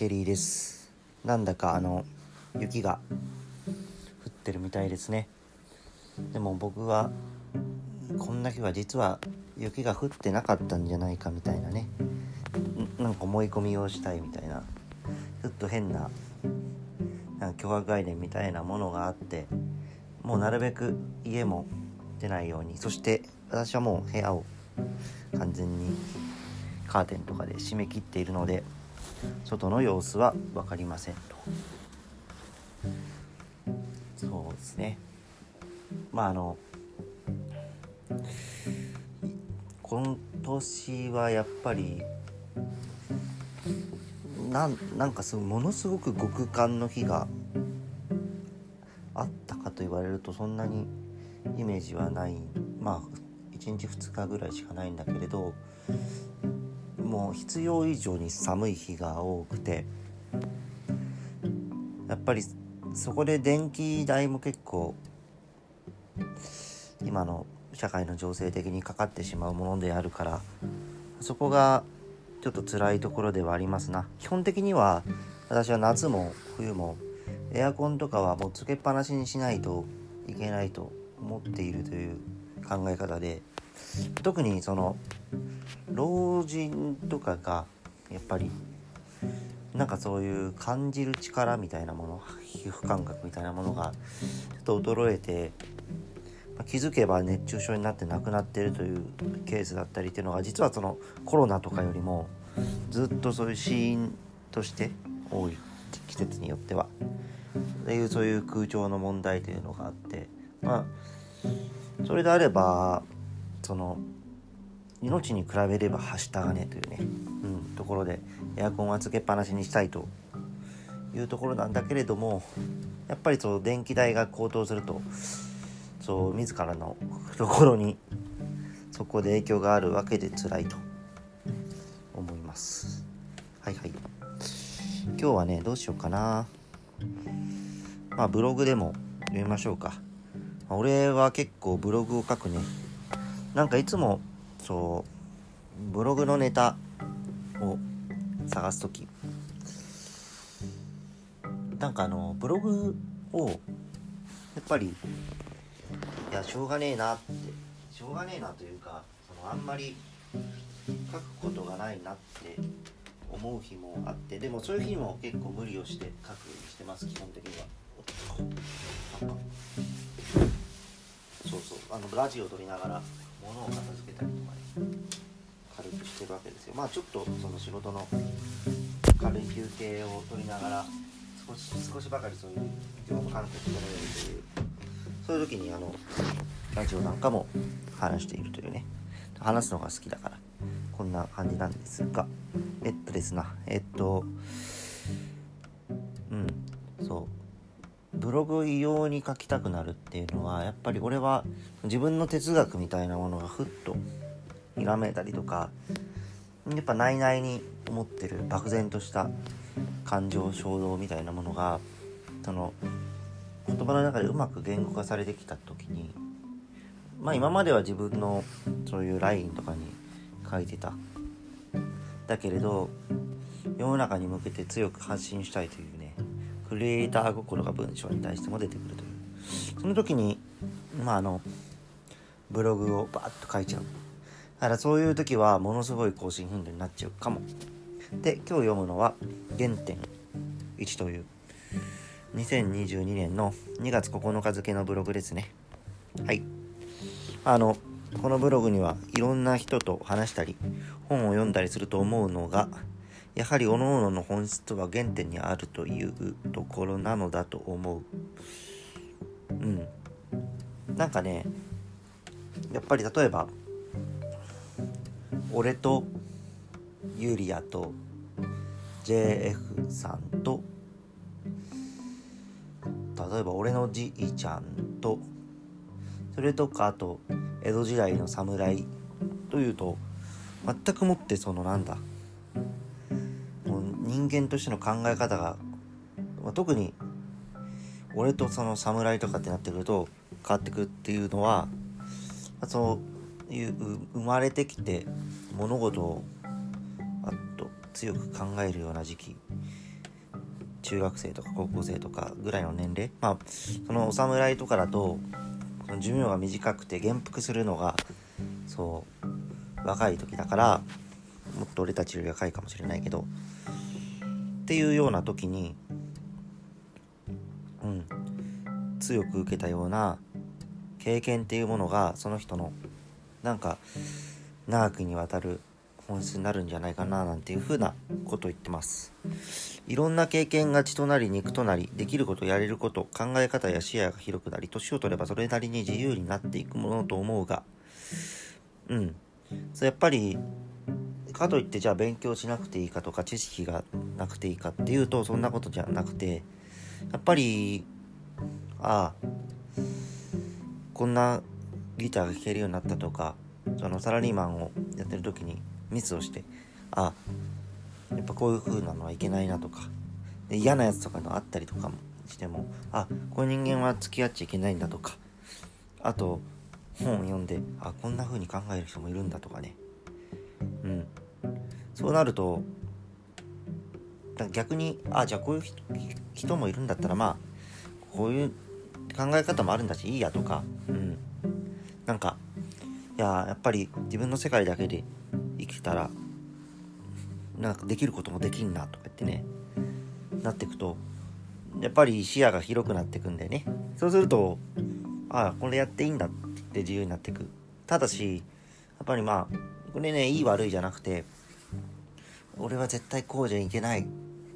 ケリーです。なんだかあの雪が降ってるみたいですね。でも僕はこんな日は実は雪が降ってなかったんじゃないかみたいなね。なんか思い込みをしたいみたいなちょっと変ななんか凶悪概念みたいなものがあってもうなるべく家も出ないようにそして私はもう部屋を完全にカーテンとかで締め切っているので外の様子は分かりませんと。そうですね。まああの今年はやっぱりなんかすごものすごく極寒の日があったかと言われるとそんなにイメージはない。まあ1日2日ぐらいしかないんだけれどもう必要以上に寒い日が多くてやっぱりそこで電気代も結構今の社会の情勢的にかかってしまうものであるからそこがちょっと辛いところではありますな。基本的には私は夏も冬もエアコンとかはもうつけっぱなしにしないといけないと思っているという考え方で特にその老人とかがやっぱりなんかそういう感じる力みたいなもの皮膚感覚みたいなものがちょっと衰えて気づけば熱中症になって亡くなってるというケースだったりっていうのが実はそのコロナとかよりもずっとそういう死因として多い季節によってはっていうそういう空調の問題というのがあってまあそれであればその命に比べればはした金というね、うん、ところでエアコンはつけっぱなしにしたいというところなんだけれどもやっぱりそう電気代が高騰するとそう自らの懐にそこで影響があるわけで辛いと思います。はいはい。今日はねどうしようかな。まあブログでも読みましょうか。俺は結構ブログを書くねなんかいつもそうブログのネタを探す時なんかあのブログをやっぱりいやしょうがねえなってしょうがねえなというかそのあんまり書くことがないなって思う日もあってでもそういう日も結構無理をして書くようにしてます基本的には。そうそうあのラジオを撮りながら物を片付けたりとかね軽くしてるわけですよ。まあちょっとその仕事の軽い休憩を取りながら少し少しばかりそういう業務関係を整えるというそういう時にあのラジオなんかも話しているというね話すのが好きだからこんな感じなんですがえっとですなえっとうん。ブログ異様に書きたくなるっていうのはやっぱり俺は自分の哲学みたいなものがふっとひらめいたりとかやっぱ内々に思ってる漠然とした感情衝動みたいなものがその言葉の中でうまく言語化されてきた時にまあ今までは自分のそういう LINE とかに書いてた。だけれど世の中に向けて強く発信したいというねクリエイター心が文章に対しても出てくるという。その時にまああのブログをバーッと書いちゃう。だからそういう時はものすごい更新頻度になっちゃうかも。で今日読むのは「原点1」という。2022年の2月9日付のブログですね。はい。あのこのブログにはいろんな人と話したり本を読んだりすると思うのがやはり各々の本質とは原点にあるというところなのだと思う。うん。なんかねやっぱり例えば俺とユリアと JF さんと例えば俺のじいちゃんとそれとかあと江戸時代の侍というと全くもってそのなんだ人間としての考え方が、まあ、特に俺とその侍とかってなってくると変わってくっていうのは、まあ、そういう生まれてきて物事をあっと強く考えるような時期中学生とか高校生とかぐらいの年齢まあそのお侍とかだとその寿命が短くて元服するのがそう若い時だからもっと俺たちより若いかもしれないけどっていうような時にうん強く受けたような経験っていうものがその人のなんか長くにわたる本質になるんじゃないかななんていうふうなことを言ってます。いろんな経験が血となり肉となりできることやれること考え方や視野が広くなり年を取ればそれなりに自由になっていくものと思うがうん。そうやっぱりかといってじゃあ勉強しなくていいかとか知識がなくていいかっていうとそんなことじゃなくてやっぱりああこんなギターが弾けるようになったとかそのサラリーマンをやってる時にミスをしてあやっぱこういう風なのはいけないなとかで嫌なやつとかのあったりとかもしてもあこういう人間は付き合っちゃいけないんだとかあと本を読んであこんな風に考える人もいるんだとかね。うん。そうなると逆にあじゃあこういう人もいるんだったらまあこういう考え方もあるんだしいいやとかうん。なんかいややっぱり自分の世界だけで生きたらなんかできることもできんなとか言ってねなっていくとやっぱり視野が広くなっていくんだよね。そうするとああこれやっていいんだって自由になっていく。ただしやっぱりまあこれねいい悪いじゃなくて俺は絶対こうじゃいけない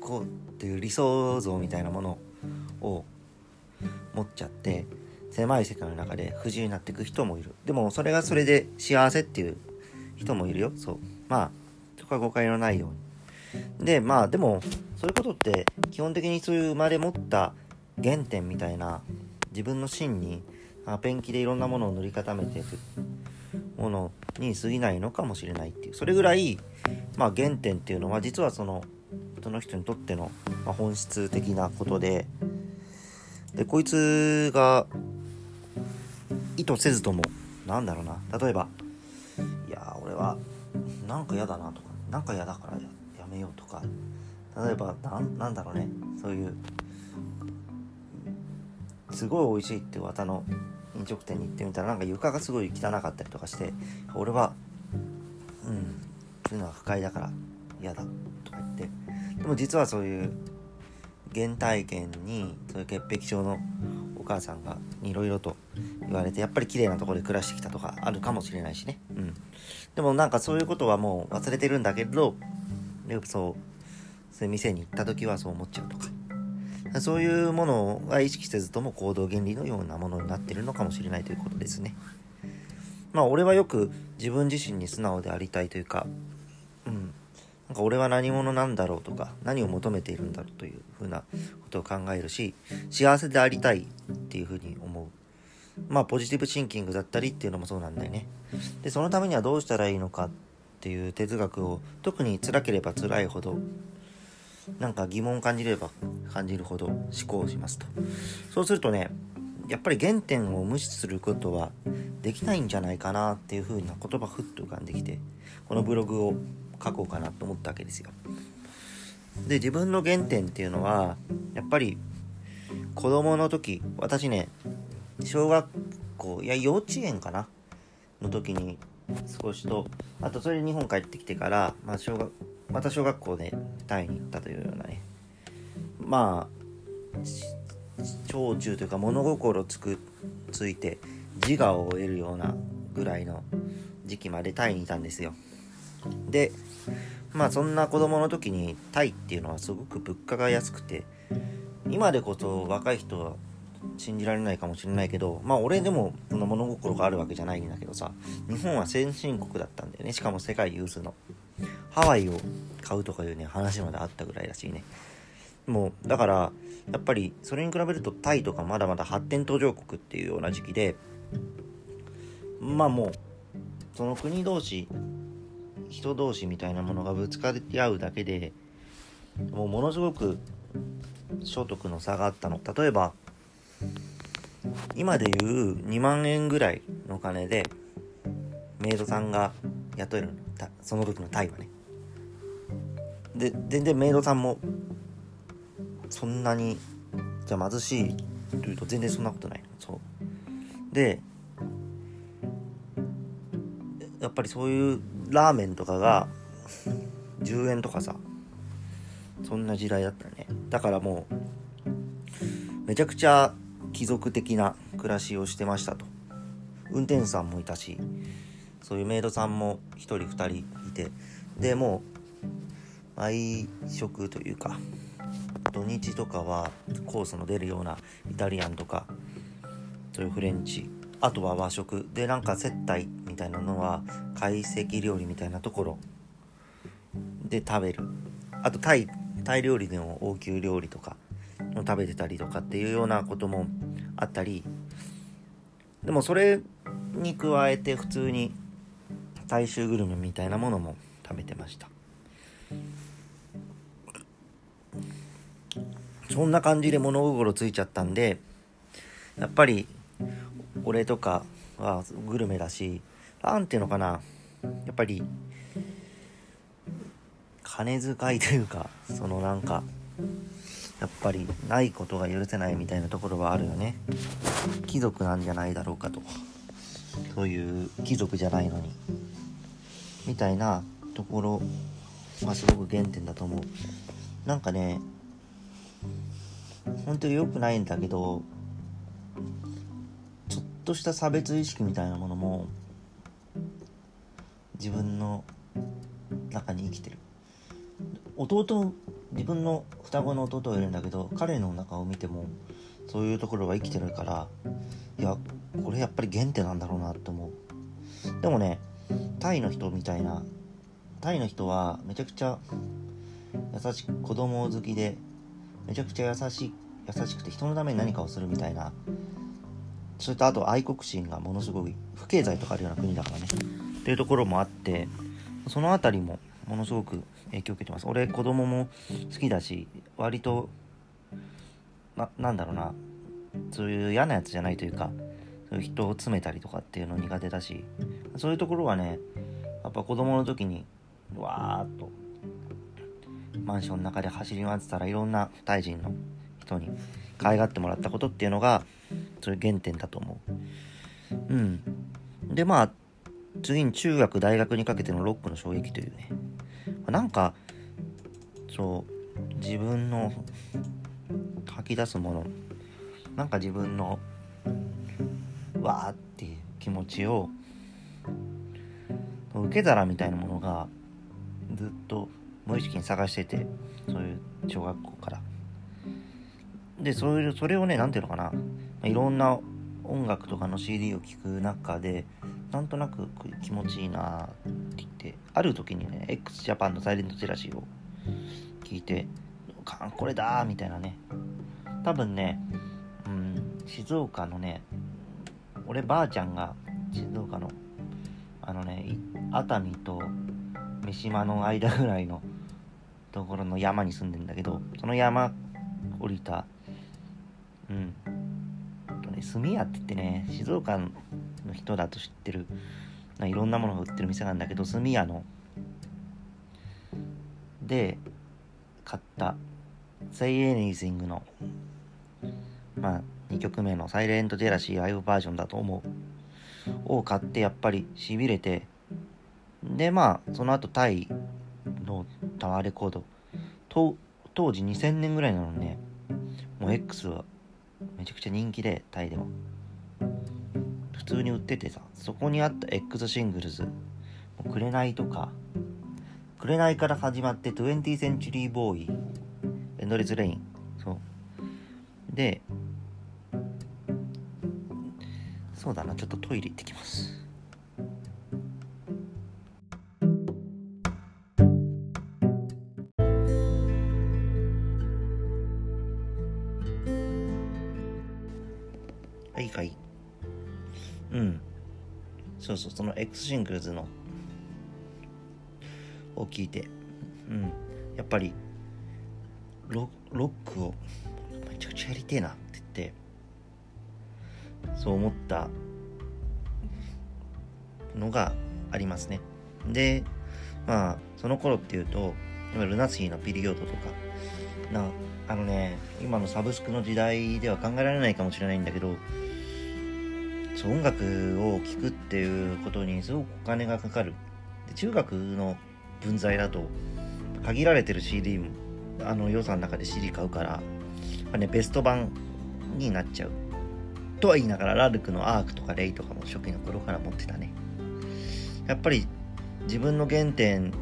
こうっていう理想像みたいなものを持っちゃって狭い世界の中で不自由になっていく人もいる。でもそれがそれで幸せっていう人もいるよ。そう。まあそこは誤解のないように。でまあでもそういうことって基本的にそういう生まれ持った原点みたいな自分の芯にペンキでいろんなものを塗り固めていくものに過ぎないのかもしれないっていう。それぐらい、まあ、原点っていうのは実はそのその人にとっての、本質的なことででこいつが意図せずともなんだろうな例えばいや俺はなんか嫌だなとかなんか嫌だからやめようとか例えばなんだろうねそういうすごい美味しいって綿の飲食店に行ってみたらなんか床がすごい汚かったりとかして俺はそういうのは不快だから嫌だとか言って。でも実はそういう原体験にそういう潔癖症のお母さんがいろいろと言われてやっぱり綺麗なとこで暮らしてきたとかあるかもしれないしね。うん。でもなんかそういうことはもう忘れてるんだけどそうそういう店に行った時はそう思っちゃうとか。そういうものが意識せずとも行動原理のようなものになってるのかもしれないということですね。まあ俺はよく自分自身に素直でありたいというか、なんか俺は何者なんだろうとか、何を求めているんだろうというふうなことを考えるし、幸せでありたいっていうふうに思う。まあポジティブシンキングだったりっていうのもそうなんだよね。で、そのためにはどうしたらいいのかっていう哲学を特に辛ければ辛いほどなんか疑問を感じれば感じるほど思考しますとそうするとねやっぱり原点を無視することはできないんじゃないかなっていう風な言葉ふっと浮かんできてこのブログを書こうかなと思ったわけですよ。で自分の原点っていうのはやっぱり子供の時私ね小学校いや幼稚園かな？の時に少しとあとそれで日本帰ってきてから、まあ、小学また小学校でタイに行ったというようなね。まあ小中というか物心つくついて自我を得るようなぐらいの時期までタイにいたんですよ。でまあそんな子供の時にタイっていうのはすごく物価が安くて今でこそ若い人は信じられないかもしれないけどまあ俺でもその物心があるわけじゃないんだけどさ日本は先進国だったんだよね。しかも世界有数の。ハワイを買うとかいうね話まであったぐらいらしいね。もうだからやっぱりそれに比べるとタイとかまだまだ発展途上国っていうような時期でまあもうその国同士人同士みたいなものがぶつかり合うだけでもうものすごく所得の差があったの。例えば今でいう2万円ぐらいの金でメイドさんが雇えるの。その時のタイはね。で全然メイドさんもそんなにじゃあ貧しいというと全然そんなことないそう。でやっぱりそういうラーメンとかが10円とかさそんな時代だったね。だからもうめちゃくちゃ貴族的な暮らしをしてましたと。運転手さんもいたしそういうメイドさんも1人2人いてでもう毎食というか土日とかはコースの出るようなイタリアンとかそういうフレンチあとは和食。でなんか接待みたいなのは懐石料理みたいなところ。で食べる。あとタイタイ料理でも王宮料理とかを食べてたりとかっていうようなこともあったり。でもそれに加えて普通に大衆グルメみたいなものも食べてました。そんな感じで物心ついちゃったんでやっぱり俺とかはグルメだしなんていうのかな。やっぱり金遣いというかそのなんかやっぱりないことが許せないみたいなところはあるよね。貴族なんじゃないだろうかと。そういう貴族じゃないのに。みたいなところはすごく原点だと思う。なんかね本当に良くないんだけどとした差別意識みたいなものも自分の中に生きてる。弟自分の双子の弟がいるんだけど彼の中を見てもそういうところが生きてるからいやこれやっぱり原点なんだろうなって思う。でもねタイの人みたいなタイの人はめちゃくちゃ優しく子供好きでめちゃくちゃ優し優しくて人のために何かをするみたいなそれとあと愛国心がものすごい不経済とかあるような国だからね。っていうところもあってその辺りもものすごく影響を受けてます。俺子供も好きだし割とななんだろうな。そういう嫌なやつじゃないというかそういう人を詰めたりとかっていうの苦手だしそういうところはねやっぱ子供の時にわーっとマンションの中で走り回ってたらいろんなタイ人の人に可愛がってもらったことっていうのがそういう原点だと思う。うん。でまあ次に中学大学にかけてのロックの衝撃というね。なんかそう自分の吐き出すものなんか自分のわーっていう気持ちを受け皿みたいなものがずっと無意識に探しててそういう小学校から。でそれそれをね何ていうのかな。まいろんな音楽とかの CD を聴く中でなんとなく気持ちいいなって言ってある時にね x ジャパンのサイレントチラシーを聞いてこれだみたいなね。多分ね、うん、静岡のね俺ばあちゃんが静岡のあのね熱海と三島の間ぐらいのところの山に住んでんだけどその山降りたうん炭屋って言ってね静岡の人だと知ってるいろんなものが売ってる店なんだけど炭屋の。で買った「Say Anything」の。まあ2曲目の「サイレント・ジェラシー」ライブバージョンだと思う。を買ってやっぱりしびれて。でまあその後タイのタワーレコード。当時2000年ぐらいなのね。もう X はめちゃくちゃ人気でタイでも。普通に売っててさそこにあった X シングルズ「くれない」とか「くれない」から始まって「20th Century Boy」「エンドレス・レイン」そう。でそうだなちょっとトイレ行ってきます。そうそうその X シングルズのを聞いてうん。やっぱりロロックをめちゃくちゃやりてえなって言ってそう思ったのがありますね。でまあその頃っていうとルナシーのピリオドとかなあのね今のサブスクの時代では考えられないかもしれないんだけどそう音楽を聴くっていうことにすごくお金がかかる。で中学の分際だと限られてる CD もあの予算の中で CD 買うから、まね、ベスト版になっちゃうとは言いながらラルクのアークとかレイとかも初期の頃から持ってたね。やっぱり自分の原点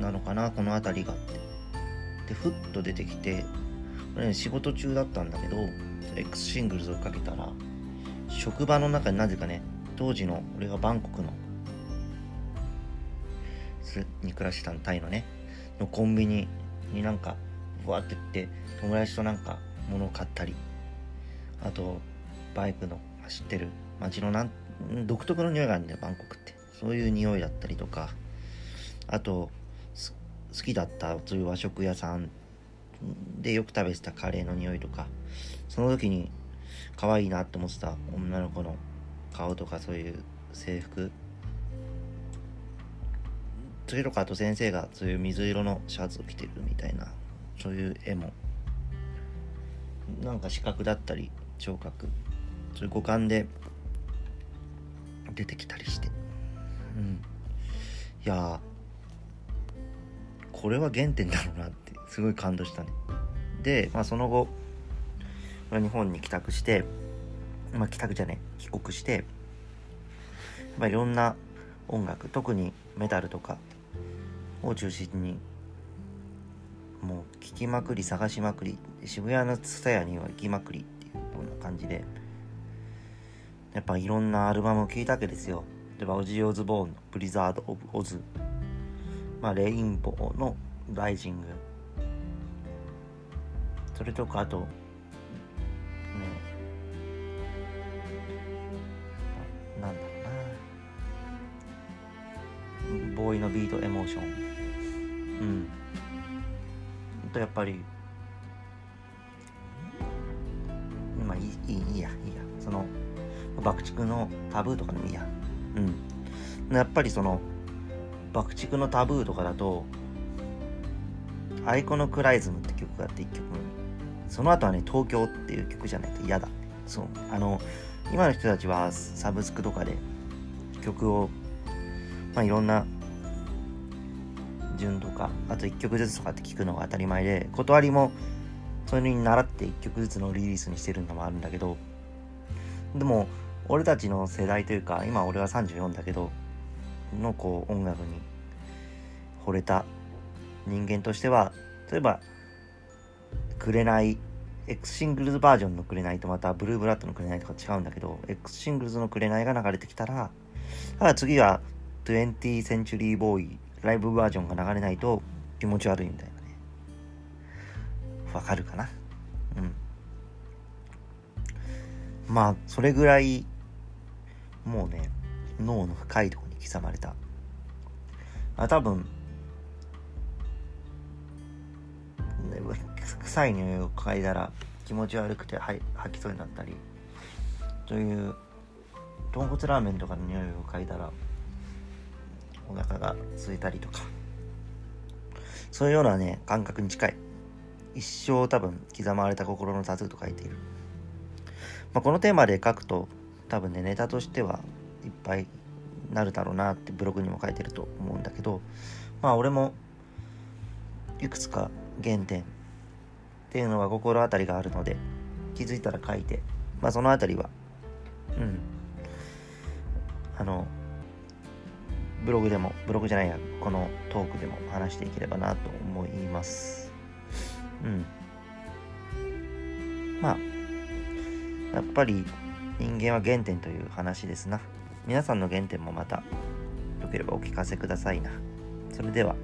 なのかなこの辺りがって。でふっと出てきて、ね、仕事中だったんだけど X シングルズをかけたら職場の中になぜかね当時の俺がバンコクのに暮らしてたタイのねのコンビニになんかわって行って友達となんか物を買ったりあとバイクの走ってる街のなん独特の匂いがあるんだよバンコクって。そういう匂いだったりとかあと好きだったそういう和食屋さんでよく食べてたカレーの匂いとかその時に可愛いなって思ってた。女の子の顔とかそういう制服。それとかあと先生がそういう水色のシャツを着てるみたいな。そういう絵も。なんか視覚だったり聴覚。そういう五感で出てきたりして。うん。いやこれは原点だろうなってすごい感動したね。で、まあ、その後日本に帰宅してまあ帰宅じゃね帰国してまあいろんな音楽特にメタルとかを中心にもう聴きまくり探しまくり渋谷の蔦屋には行きまくりっていうような感じでやっぱいろんなアルバムを聴いたわけですよ。例えばオジー・オズボーンの「ブリザード・オブ・オズ」まあ、レインボーのライジング。それとかあとうなボーイのビートエモーション。うん。とやっぱりまあいいいいやいいや。その爆竹のタブーとかでもいいや。うん。やっぱりその爆竹のタブーとかだとアイコノクライズムって曲があって1曲。その後はね東京っていう曲じゃないと嫌だ。そう。あの今の人たちはサブスクとかで曲をまあいろんな順とかあと1曲ずつとかって聞くのが当たり前で断りもそれに習って1曲ずつのリリースにしてるのもあるんだけどでも俺たちの世代というか今俺は34だけどのこう音楽に惚れた人間としては例えば「紅」X シングルズバージョンの「紅」とまたブルーブラッドの「紅」とか違うんだけど X シングルズの「紅」が流れてきたらただ次は 20th Century Boy ライブバージョンが流れないと気持ち悪いみたいなね。わかるかな？うん。まあそれぐらいもうね脳の深いところに刻まれた。あ多分臭い匂いを嗅いだら気持ち悪くて吐きそうになったりという豚骨ラーメンとかの匂いを嗅いだらお腹が空いたりとか。そういうようなね感覚に近い。一生多分刻まれた心のタトゥーと書いている、まあ、このテーマで書くと多分ねネタとしてはいっぱいなるだろうなってブログにも書いてると思うんだけどまあ俺もいくつか原点っていうのは心当たりがあるので気づいたら書いてまあその辺りはうん。あのブログでもブログじゃないやこのトークでも話していければなと思います。うん。まあやっぱり人間は原点という話ですな。皆さんの原点もまたよければお聞かせくださいな。それでは。